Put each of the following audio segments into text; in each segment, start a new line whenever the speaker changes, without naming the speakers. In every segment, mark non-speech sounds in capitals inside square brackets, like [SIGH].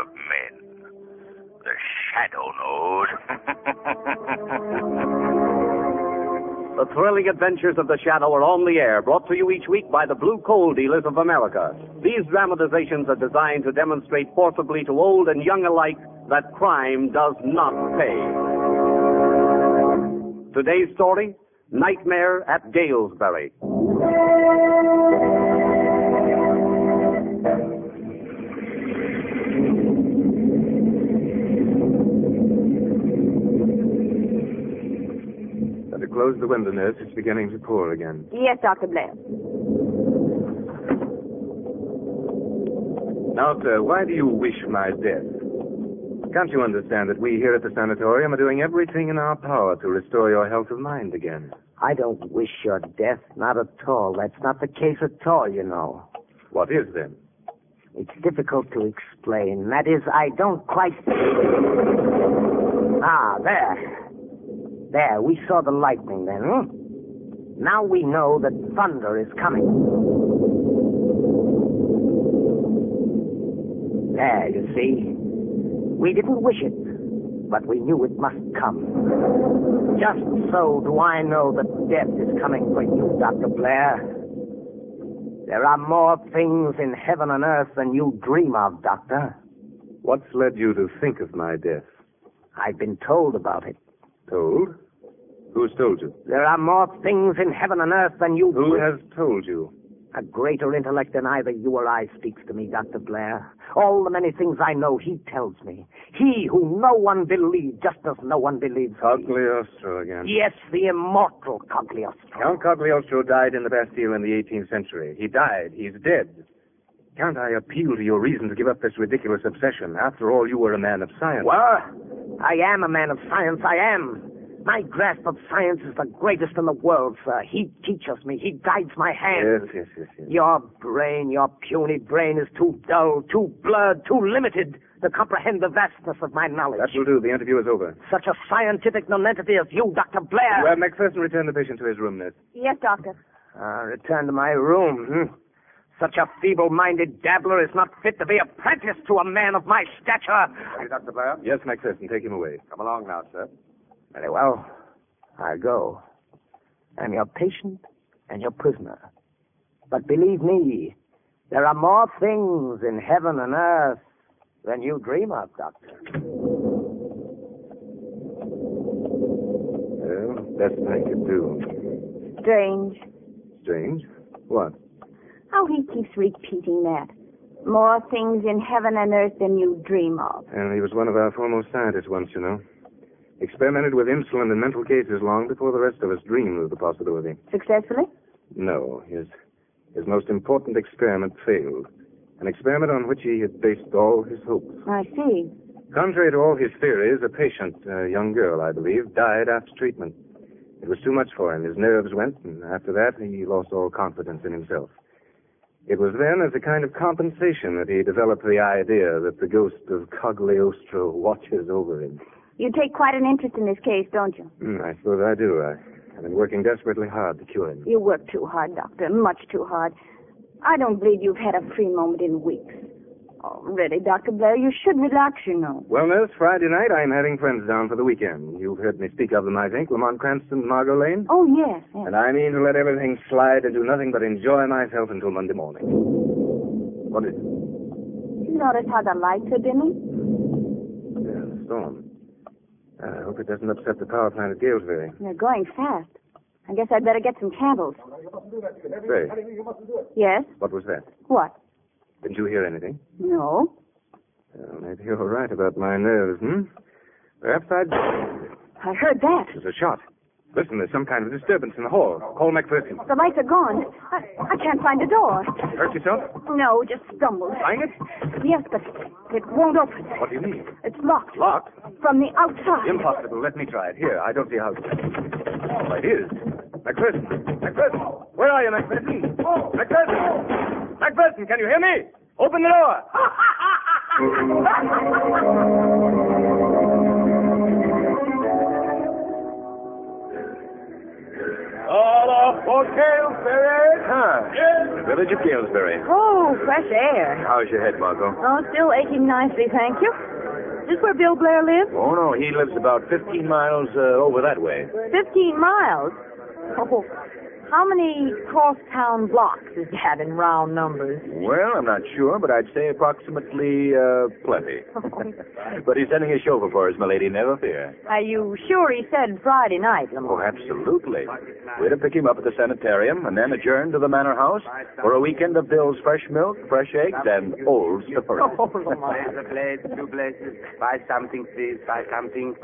of men? The Shadow knows. [LAUGHS]
The thrilling adventures of the Shadow are on the air, brought to you each week by the Blue Coal Dealers of America. These dramatizations are designed to demonstrate forcibly to old and young alike that crime does not pay. Today's story Nightmare at Galesbury.
Close the window, nurse. It's beginning to pour again.
Yes, Dr. Blair.
Now, sir, why do you wish my death? Can't you understand that we here at the sanatorium are doing everything in our power to restore your health of mind again?
I don't wish your death, not at all. That's not the case at all, you know.
What is then?
It's difficult to explain. That is, I don't quite. Ah, there. There, we saw the lightning then, hmm? Now we know that thunder is coming. There, you see. We didn't wish it, but we knew it must come. Just so do I know that death is coming for you, Dr. Blair. There are more things in heaven and earth than you dream of, Doctor.
What's led you to think of my death?
I've been told about it.
Told? Who's told you?
There are more things in heaven and earth than you
Who has told you?
A greater intellect than either you or I speaks to me, Dr. Blair. All the many things I know, he tells me. He who no one believes, just as no one believes me.
Again.
Yes, the immortal Cagliostro.
Count Cagliostro died in the Bastille in the 18th century. He died. He's dead. Can't I appeal to your reason to give up this ridiculous obsession? After all, you were a man of science.
What? I am a man of science, I am. My grasp of science is the greatest in the world, sir. He teaches me. He guides my hand.
Yes, yes, yes, yes.
Your brain, your puny brain, is too dull, too blurred, too limited to comprehend the vastness of my knowledge.
That will do. The interview is over.
Such a scientific nonentity as you, Dr. Blair.
Well, McPherson, return the patient to his room, nurse.
Yes, Doctor.
Ah, return to my room. Hmm? Such a feeble-minded dabbler is not fit to be apprenticed to a man of my stature.
Hey, Dr. Blair.
Yes, McPherson, take him away.
Come along now, sir.
Very well. I'll go. I'm your patient and your prisoner. But believe me, there are more things in heaven and earth than you dream of, Doctor.
Well, best I could do.
Strange.
Strange. What?
How he keeps repeating that. More things in heaven and earth than you dream of.
And he was one of our foremost scientists once, you know. Experimented with insulin in mental cases long before the rest of us dreamed of the possibility.
Successfully?
No, his his most important experiment failed. An experiment on which he had based all his hopes.
I see.
Contrary to all his theories, a patient, a young girl, I believe, died after treatment. It was too much for him. His nerves went, and after that, he lost all confidence in himself. It was then, as a kind of compensation, that he developed the idea that the ghost of Cagliostro watches over him.
You take quite an interest in this case, don't you?
Hmm, I suppose I do. I, I've been working desperately hard to cure him.
You work too hard, Doctor, much too hard. I don't believe you've had a free moment in weeks. Oh, really, Dr. Blair, you should relax, you know.
Well, nurse, Friday night I'm having friends down for the weekend. You've heard me speak of them, I think. Lamont Cranston, Margot Lane.
Oh, yes, yes.
And I mean to let everything slide and do nothing but enjoy myself until Monday morning. What is it?
You notice how the lights are dimming?
Yeah, the storm. Uh, I hope it doesn't upset the power plant at Galesbury.
They're going fast. I guess I'd better get some candles.
Say,
Yes?
what was that?
What?
Didn't you hear anything?
No.
Well, maybe you're right about my nerves, hmm? Perhaps I'd...
I heard that.
There's a shot. Listen, there's some kind of disturbance in the hall. Call McPherson.
The lights are gone. I, I can't find the door.
Hurt yourself?
No, just stumbled.
Find it?
Yes, but it won't open.
What do you mean?
It's locked.
Locked?
From the outside.
Impossible. Let me try it. Here, I don't see how. Oh, it is. McPherson. McPherson. Where are you, McPherson? McPherson. McPherson, can you hear me? Open the door.
All off for Galesbury.
Huh. The village of Galesbury.
Oh, fresh air.
How's your head, Margot?
Oh, still aching nicely, thank you. Is this where Bill Blair lives?
Oh, no. He lives about 15 miles uh, over that way.
Fifteen miles. Oh, how many cross-town blocks is that in round numbers?
Well, I'm not sure, but I'd say approximately uh, plenty. [LAUGHS] but he's sending a chauffeur for us, my lady. Never fear.
Are you sure he said Friday night, Lamont?
Oh, absolutely. We're to pick him up at the sanitarium and then adjourn to the manor house for a weekend of Bill's fresh milk, fresh eggs, and old stirring. [LAUGHS]
Oh, Lamont.
Razor blades, two blazes. Buy something, please. Buy something.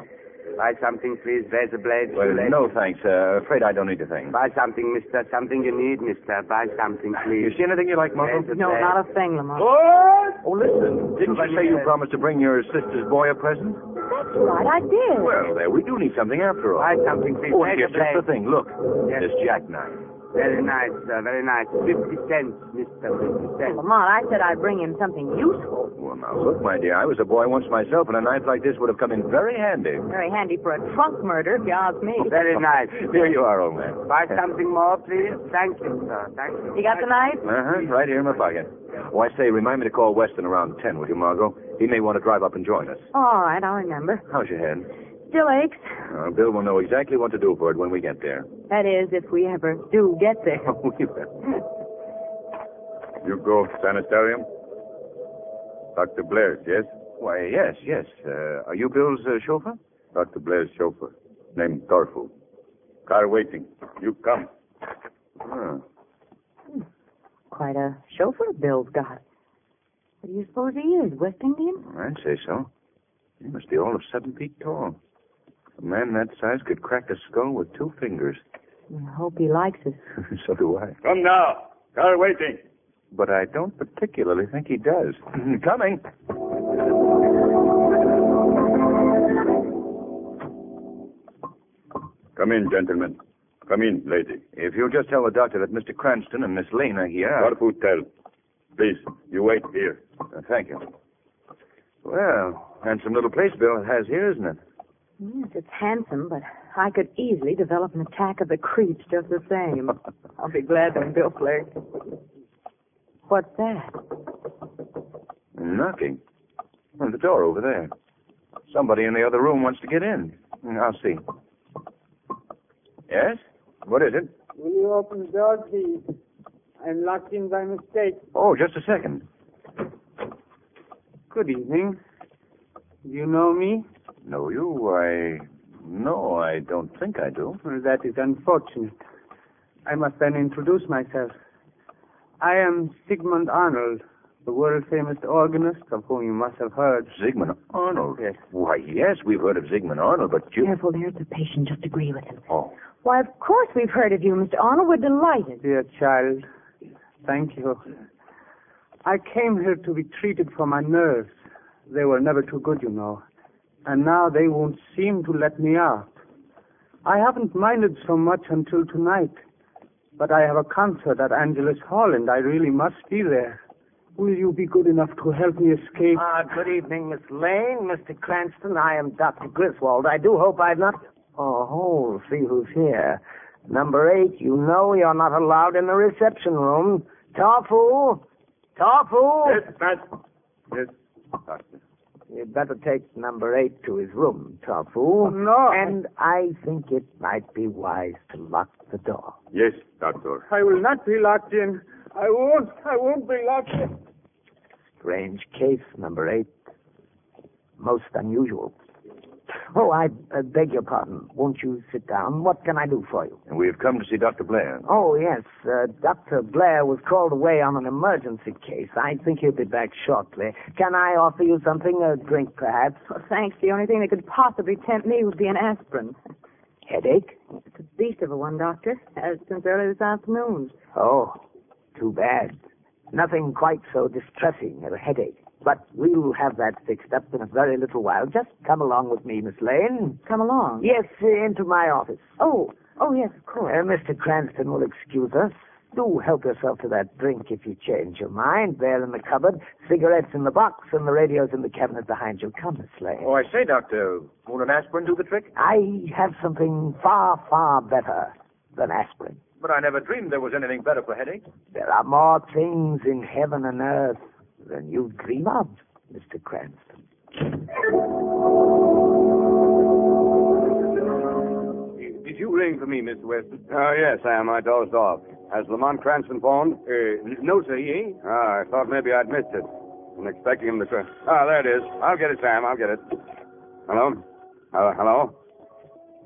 Buy something, please. Razor blades.
Well,
two blades.
no, thanks. Uh, afraid I don't need a thing.
Buy something, mister. Something you need, mister. Buy something, please.
You see anything you like, Margot?
No,
blades.
not a thing, Lamont.
Oh, listen. Didn't you say you promised to bring your sister's boy a present?
That's right, I did.
Well, there, we do need something after all.
Buy something, please.
Oh,
Razor
here's just the thing. Look,
Yes.
this jackknife.
Very nice, sir. Very nice. Fifty cents, mister. Fifty cents.
Lamont, I said I'd bring him something useful.
Well, now, look, my dear, I was a boy once myself, and a knife like this would have come in very handy.
Very handy for a trunk murder, if you ask me.
Very nice. [LAUGHS]
Here you are, old man.
Buy something more, please. Thank you, sir. Thank you.
You got the knife?
Uh-huh, right here in my pocket. Oh, I say, remind me to call Weston around 10, will you, Margot? He may want to drive up and join us.
All right, I'll remember.
How's your head?
Still aches.
Uh, Bill will know exactly what to do for it when we get there.
That is, if we ever do get there. [LAUGHS]
You go to sanitarium? Dr. Blair's, yes?
Why, yes, yes. Uh, are you Bill's uh, chauffeur?
Dr. Blair's chauffeur, named Torfu. Car waiting. You come.
Oh.
Quite a chauffeur Bill's got. What do you suppose he is, West Indian?
I'd say so. He must be all of seven feet tall. A man that size could crack a skull with two fingers.
I hope he likes it. [LAUGHS]
so do I.
Come now. Car waiting.
But I don't particularly think he does. [LAUGHS] Coming.
Come in, gentlemen. Come in, lady.
If you'll just tell the doctor that Mr. Cranston and Miss Lane are here. I-
Torfu tell. Please, you wait here.
Uh, thank you. Well, handsome little place Bill has here, isn't it?
Yes, it's handsome, but I could easily develop an attack of the creeps just the same. [LAUGHS] I'll be glad when Bill Blair. What's that?
Knocking. On the door over there. Somebody in the other room wants to get in. I'll see. Yes? What is it?
Will you open the door, please? I'm locked in by mistake.
Oh, just a second.
Good evening. Do you know me?
Know you? I. No, I don't think I do.
Well, that is unfortunate. I must then introduce myself. I am Sigmund Arnold, the world famous organist of whom you must have heard.
Sigmund Arnold?
Yes.
Why, yes, we've heard of Sigmund Arnold, but you.
Careful, there's the patient. Just agree with him.
Oh.
Why, of course we've heard of you, Mr. Arnold. We're delighted.
Dear child, thank you. I came here to be treated for my nerves. They were never too good, you know. And now they won't seem to let me out. I haven't minded so much until tonight. But I have a concert at Angelus Hall, and I really must be there. Will you be good enough to help me escape?
Ah, good evening, Miss Lane, Mr. Cranston. I am Dr. Griswold. I do hope I've not. Oh, see who's here. Number eight, you know you're not allowed in the reception room. Tofu! Tofu!
Yes, master. Yes, doctor.
You'd better take number eight to his room, Tofu.
No.
And I think it might be wise to lock the door.
Yes, doctor.
I will not be locked in. I won't. I won't be locked in.
Strange case, number eight. Most unusual. Oh, I uh, beg your pardon. Won't you sit down? What can I do for you?
We have come to see Dr. Blair.
Oh, yes. Uh, Dr. Blair was called away on an emergency case. I think he'll be back shortly. Can I offer you something? A drink, perhaps?
Well, thanks. The only thing that could possibly tempt me would be an aspirin.
Headache?
It's a beast of a one, Doctor. Has since early this afternoon.
Oh, too bad. Nothing quite so distressing as a headache. But we'll have that fixed up in a very little while. Just come along with me, Miss Lane.
Come along.
Yes, into my office.
Oh, oh, yes, of course.
Uh, Mr. Cranston will excuse us. Do help yourself to that drink if you change your mind. There in the cupboard, cigarettes in the box, and the radio's in the cabinet behind you. Come, Miss Lane.
Oh, I say, Doctor, won't an aspirin do the trick?
I have something far, far better than aspirin.
But I never dreamed there was anything better for headaches.
There are more things in heaven and earth than you dream of, Mr. Cranston.
Did you ring for me, Mr. Weston? Oh, yes, Sam. I dozed off. Has Lamont Cranston phoned? Uh, no, sir, he ain't. Ah, I thought maybe I'd missed it. I'm expecting him to... call. Ah, there it is. I'll get it, Sam. I'll get it. Hello? Uh, hello?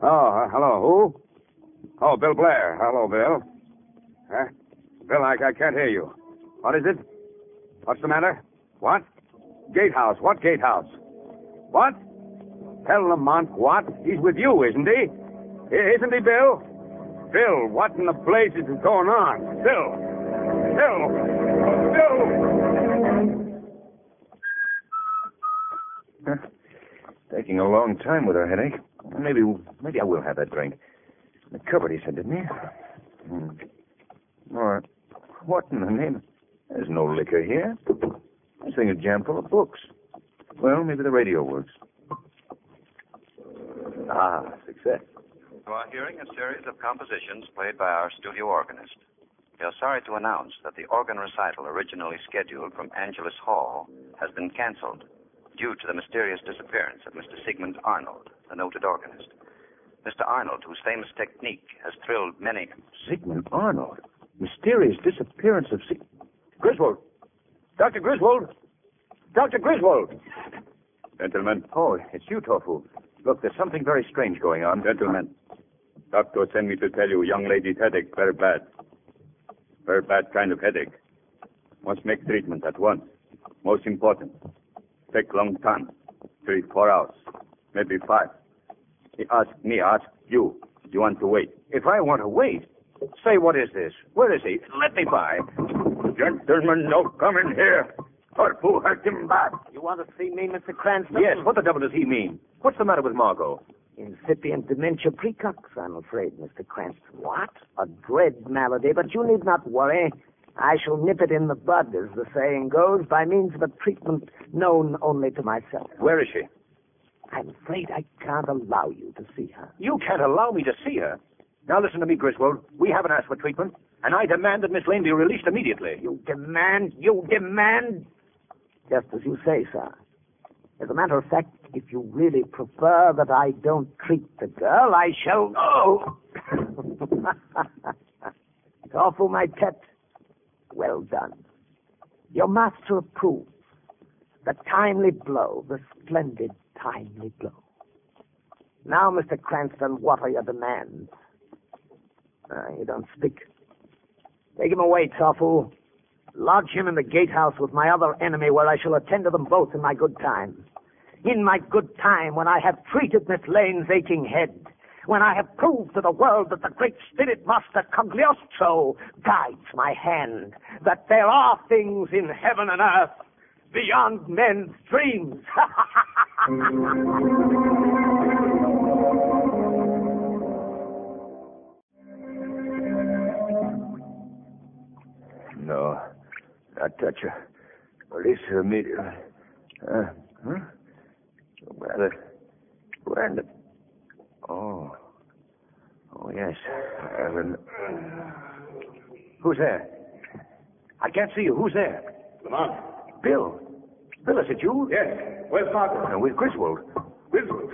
Oh, uh, hello. Who? Oh, Bill Blair. Hello, Bill. Huh? Bill, I, I can't hear you. What is it? What's the matter? What? Gatehouse. What gatehouse? What? Tell Lamont what? He's with you, isn't he? Isn't he, Bill? Bill, what in the blazes is going on? Bill! Bill! Bill!
Taking a long time with her headache. Maybe, maybe I will have that drink. The cupboard, he said, didn't he? Hmm. All right. What in the name? There's no liquor here. This thing is jammed full of books. Well, maybe the radio works. Ah, success.
You are hearing a series of compositions played by our studio organist. We are sorry to announce that the organ recital originally scheduled from Angelus Hall has been canceled due to the mysterious disappearance of Mr. Sigmund Arnold, the noted organist. Mr. Arnold, whose famous technique has thrilled many.
Sigmund Arnold. Mysterious disappearance of Sig... Griswold! Dr. Griswold! Dr. Griswold!
Gentlemen,
Oh, it's you, Tofu. Look, there's something very strange going on.
gentlemen. Doctor sent me to tell you young lady's headache very bad. Very bad kind of headache. Must make treatment at once. Most important. Take long time. Three, four hours. Maybe five. He asked me, ask you. Do you want to wait?
If I want to wait, say, what is this? Where is he? Let me by.
Gentlemen, no coming here. Or who hurt him back?
You want to see me, Mr. Cranston?
Yes, what the devil does he mean? What's the matter with Margot?
Incipient dementia precox, I'm afraid, Mr. Cranston. What? A dread malady, but you need not worry. I shall nip it in the bud, as the saying goes, by means of a treatment known only to myself.
Where is she?
I'm afraid I can't allow you to see her.
You can't allow me to see her. Now listen to me, Griswold. We haven't asked for treatment, and I demand that Miss Lane be released immediately.
You demand, you demand. Just as you say, sir. As a matter of fact, if you really prefer that I don't treat the girl, I shall. Oh! [LAUGHS] it's awful, my pet. Well done. Your master approves. The timely blow, the splendid timely blow. Now, Mr. Cranston, what are your demands? Ah, you don't speak. Take him away, Tofu. Lodge him in the gatehouse with my other enemy, where I shall attend to them both in my good time. In my good time, when I have treated Miss Lane's aching head, when I have proved to the world that the great spirit master Cagliostro guides my hand, that there are things in heaven and earth beyond men's dreams. [LAUGHS]
No, not touch her. Release her immediately. Uh, huh? Where the... Where in the... Oh. Oh, yes. Evan. Who's there? I can't see you. Who's there?
Lamont.
Bill. Bill, is it you?
Yes. Where's Margot?
Uh, with Griswold.
Griswold.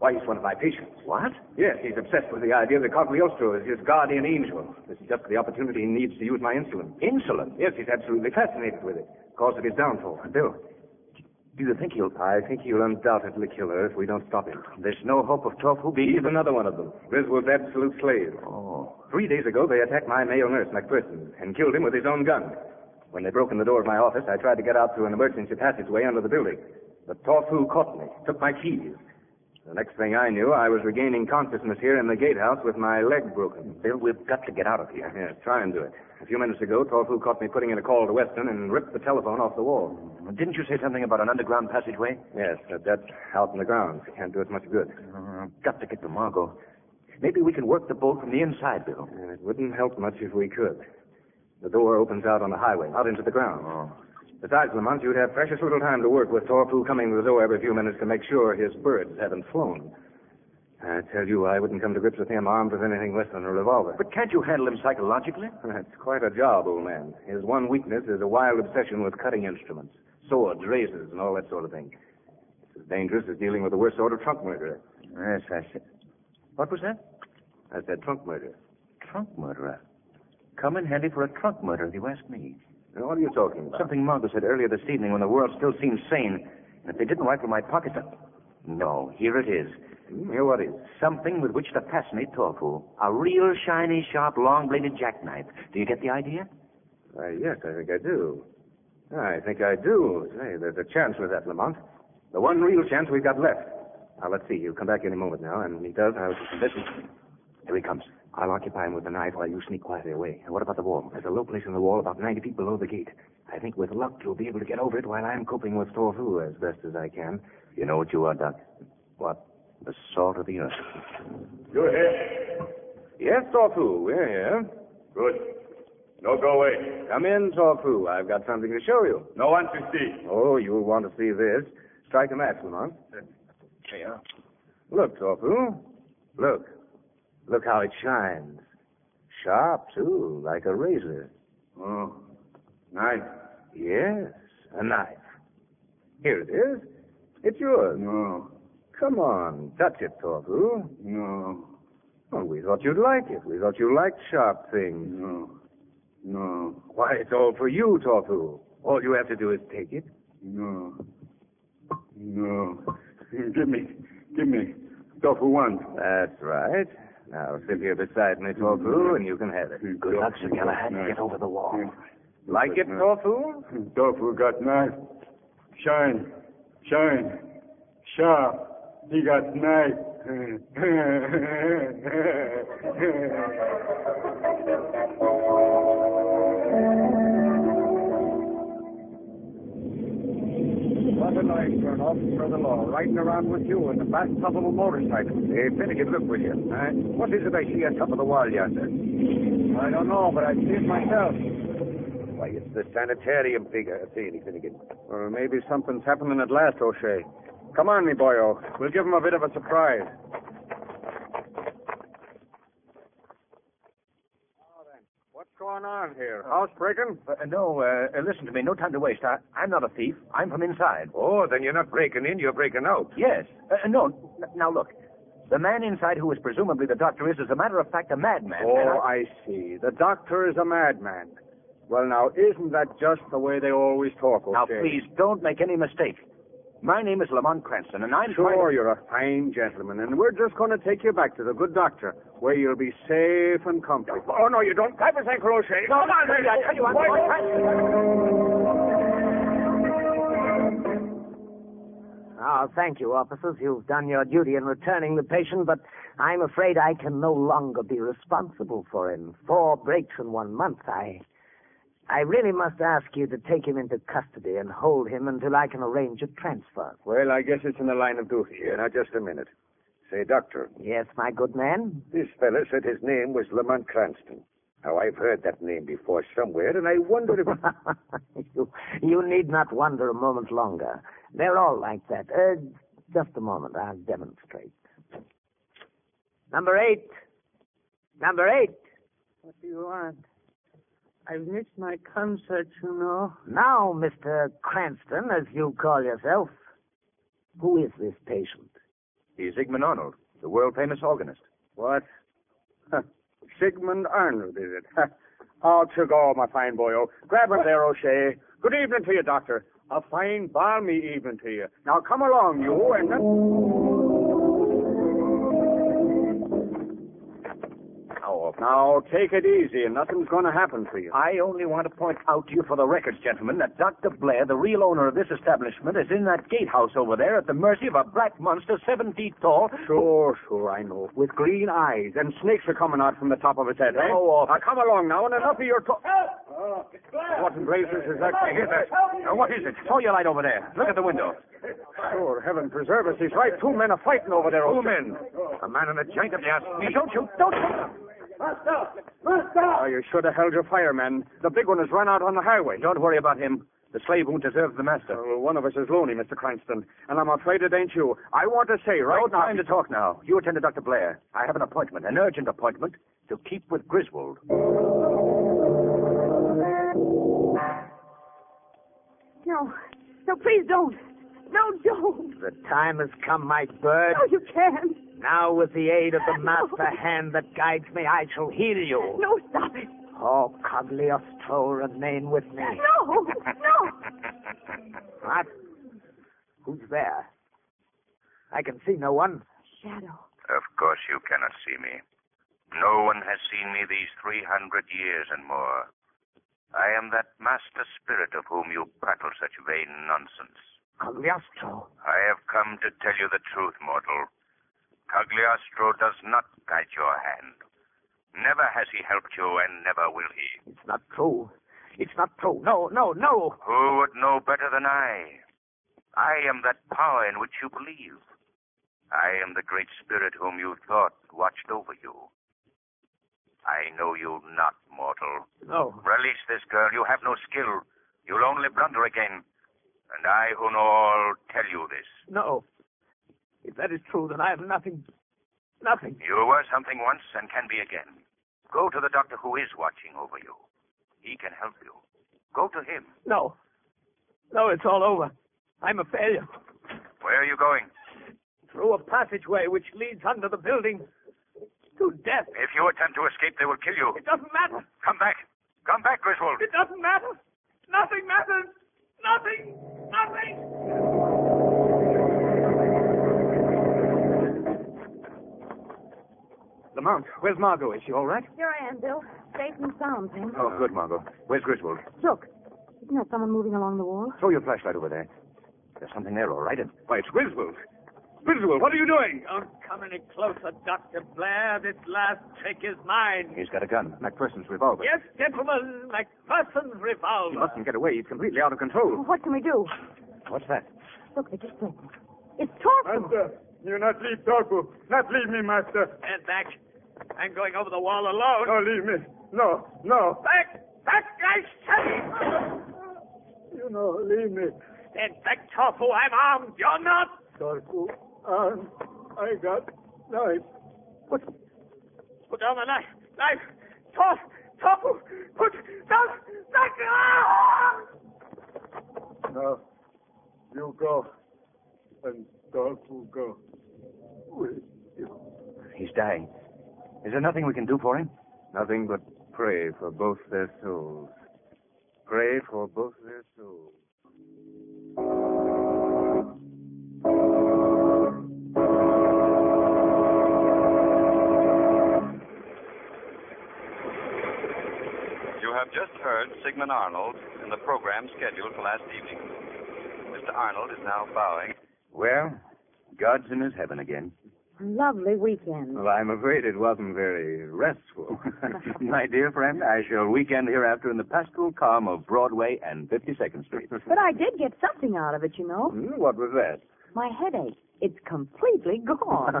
Why, he's one of my patients.
What?
Yes, he's obsessed with the idea that Cagliostro is his guardian angel. This is just the opportunity he needs to use my insulin.
Insulin?
Yes, he's absolutely fascinated with it. Cause of his downfall. Bill,
Do you think he'll...
I think he'll undoubtedly kill her if we don't stop him.
There's no hope of Torfu being...
He's another one of them. Griswold's absolute slave.
Oh.
Three days ago, they attacked my male nurse, McPherson, and killed him with his own gun. When they broke in the door of my office, I tried to get out through an emergency passageway under the building. But Torfu caught me, took my keys. The next thing I knew, I was regaining consciousness here in the gatehouse with my leg broken.
Bill, we've got to get out of here.
Yes, try and do it. A few minutes ago, Torfu caught me putting in a call to Weston and ripped the telephone off the wall.
Didn't you say something about an underground passageway?
Yes, but that's out in the grounds. Can't do us much good.
Uh, got to get to Margot. Maybe we can work the boat from the inside, Bill.
It wouldn't help much if we could. The door opens out on the highway, out into the ground.
Oh.
Besides, Lamont, you'd have precious little time to work with Torfu coming to the door every few minutes to make sure his birds haven't flown. I tell you, I wouldn't come to grips with him armed with anything less than a revolver.
But can't you handle him psychologically? [LAUGHS]
That's quite a job, old man. His one weakness is a wild obsession with cutting instruments, swords, razors, and all that sort of thing. It's as dangerous as dealing with the worst sort of trunk murderer.
Yes, I see. What was that?
I said trunk murder.
Trunk murderer. Come in handy for a trunk murder, if you ask me.
Now, what are you talking about?
Something Margot said earlier this evening when the world still seemed sane. And if they didn't rifle my pockets... I... No, here it is.
Hmm, Here, what is?
Something with which to fascinate Torfu. A real shiny, sharp, long-bladed jackknife. Do you get the idea?
Why, yes, I think I do. I think I do. Say, there's a chance with that, Lamont. The one real chance we've got left. Now, let's see. He'll come back any moment now, and when he does, I'll... Listen.
Here he comes.
I'll occupy him with the knife while you sneak quietly away. And what about the wall? There's a low place in the wall about 90 feet below the gate. I think with luck you'll be able to get over it while I'm coping with Torfu as best as I can.
You know what you are, Doc?
What?
The salt of the earth. [LAUGHS]
You're here?
Yes, Torfu, we're here.
Good. No go away.
Come in, Torfu. I've got something to show you.
No one to see.
Oh, you'll want to see this. Strike a match, Lamont.
Here.
Look, Torfu. Look. Look how it shines. Sharp, too, like a razor.
Oh. Knife.
Yes, a knife. Here it is. It's yours.
No.
Come on, touch it, Torfu.
No.
Well, we thought you'd like it. We thought you liked sharp things.
No. No.
Why, it's all for you, Torfu. All you have to do is take it.
No. No. [LAUGHS] Give me. Give me. Tofu one.
That's right. Now sit here beside me, Torfu, and you can have it.
Good luck, Sir Galahad. Get over the wall.
Like it, Torfu?
Tofu got knife. Shine. Shine. Sharp. He got knife. [LAUGHS]
What a night for an officer of the law, riding around with you in the bathtub of a motorcycle.
Hey, Finnegan, look, will you? What is it I see on top of the wall yonder?
I don't know, but I see it myself.
Why, it's the sanitarium figure. I see any, Finnegan?
Maybe something's happening at last, O'Shea. Come on, me boyo. We'll give him a bit of a surprise. What's going on here? Housebreaking?
Uh, no, uh, uh, listen to me. No time to waste. I, I'm not a thief. I'm from inside.
Oh, then you're not breaking in, you're breaking out.
Yes. Uh, uh, no. N- now look. The man inside, who is presumably the doctor, is, as a matter of fact, a madman. and
Oh,
I-
see. The doctor is a madman. Well, now, isn't that just the way they always talk?
Now, please, don't make any mistake. My name is Lamont Cranston, and I'm
Sure,
to...
you're a fine gentleman, and we're just going to take you back to the good doctor, where you'll be safe and comfortable.
Oh, no, you don't. Grab his ankle, O'Shea.
No, no, no, I tell you, I'm Lamont Cranston.
Oh, thank you, officers. You've done your duty in returning the patient, but I'm afraid I can no longer be responsible for him. Four breaks in one month. I, I really must ask you to take him into custody and hold him until I can arrange a transfer.
Well, I guess it's in the line of duty here. Now, just a minute. Say, Doctor,
Yes, my good man.
this fellow said his name was Lamont Cranston. Now, I've heard that name before somewhere, and I wondered if... [LAUGHS]
you, you need not wonder a moment longer. They're all like that. Uh, just a moment. I'll demonstrate. Number eight. Number eight.
What do you want? I've missed my concert, you know.
Now, Mr. Cranston, as you call yourself, who is this patient?
He's Sigmund Arnold, the world-famous organist.
What? Huh. Sigmund Arnold, is it? Huh. Oh, to go, my fine boyo. Grab him there, O'Shea. Good evening to you, Doctor. A fine balmy evening to you. Now come along, you, and Now, take it easy, and nothing's going to happen to you.
I only want to point out to you for the records, gentlemen, that Dr. Blair, the real owner of this establishment, is in that gatehouse over there at the mercy of a black monster seven feet tall.
Sure, sure, I know. With green eyes, and snakes are coming out from the top of his head. eh?
Oh.
Now, come along now, and enough of your talk. What in blazes is that?
That. Now, what is it? Throw your light over there. Look at the window.
Sure, heaven preserve us. He's right. Two men are fighting over there.
Two men. A man and a giant, you ask me. Don't shoot. Don't shoot.
Oh, you should have held your fire, man. The big one has run out on the highway.
Don't worry about him. The slave won't deserve the master.
Well, one of us is lonely, Mr. Cranston, and I'm afraid it ain't you. I want to say right
no
now.
time to talk now. You attend to Dr. Blair. I have an appointment, an urgent appointment, to keep with Griswold.
No. No, please don't. No, don't.
The time has come, my bird.
No, you can't.
Now, with the aid of the [LAUGHS] master hand that guides me, I shall heal you.
No, stop it.
Oh, Cagliostro, remain with me.
No, no. [LAUGHS]
What? Who's there? I can see no one.
Shadow.
Of course you cannot see me. No one has seen me these 300 years and more. I am that master spirit of whom you prattle such vain nonsense.
Cagliostro.
I have come to tell you the truth, mortal. Cagliostro does not guide your hand. Never has he helped you, and never will he.
It's not true. It's not true. No, no, no.
Who would know better than I? I am that power in which you believe. I am the great spirit whom you thought watched over you. I know you not, mortal.
No.
Release this girl. You have no skill. You'll only blunder again. And I, who know all, tell you this.
No. If that is true, then I have nothing. Nothing.
You were something once and can be again. Go to the doctor who is watching over you. He can help you. Go to him.
No. No, it's all over. I'm a failure.
Where are you going?
Through a passageway which leads under the building to death.
If you attempt to escape, they will kill you.
It doesn't matter.
Come back. Come back, Griswold.
It doesn't matter. Nothing matters. Nothing. Nothing.
Lamont, where's Margot? Is she all right?
Here I am, Bill. Safe and sound, Tim.
Oh, good, Margot. Where's Griswold?
Look, isn't that someone moving along the wall?
Throw your flashlight over there. There's something there, all right.
Why, it's Griswold. Griswold, what are you doing?
Don't come any closer, Dr. Blair. This last trick is mine.
He's got a gun. McPherson's revolver.
Yes, gentlemen, McPherson's
He
revolver.
mustn't get away. He's completely out of control.
What can we do?
What's that?
Look, they just threatened. It's Torkel.
Master, you not leave Torku. Not leave me, Master.
Stand back. I'm going over the wall alone.
No, leave me. No, no.
Back! Back, I say!
You know, leave me.
Stand back, Tofu. I'm armed. You're not.
Torku, um, I got knife.
Put, put down the knife. Knife. Tof, Tofu. Put down the knife.
Now, you go, and Torku go. With you.
He's dying. Is there nothing we can do for him?
Nothing but pray for both their souls. Pray for both their souls.
You have just heard Sigmund Arnold in the program scheduled for last evening. Mr. Arnold is now bowing.
Well, God's in his heaven again.
Lovely weekend.
Well, I'm afraid it wasn't very restful. [LAUGHS]
My dear friend, I shall weekend hereafter in the pastoral calm of Broadway and 52nd Street.
But I did get something out of it, you know.
Hmm, what was that?
My headache. It's completely gone. [LAUGHS]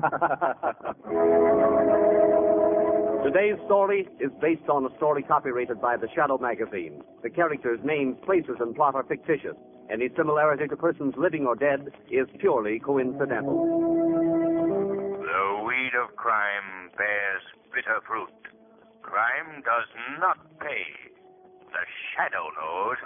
Today's story is based on a story copyrighted by the Shadow magazine. The characters, names, places, and plot are fictitious. Any similarity to persons living or dead is purely coincidental.
Weed of crime bears bitter fruit. Crime does not pay. The shadow knows.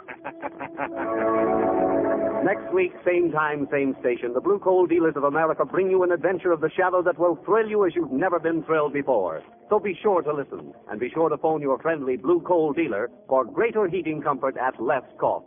[LAUGHS]
Next week, same time, same station, the Blue Coal Dealers of America bring you an adventure of the shadow that will thrill you as you've never been thrilled before. So be sure to listen, and be sure to phone your friendly Blue Coal dealer for greater heating comfort at less cost.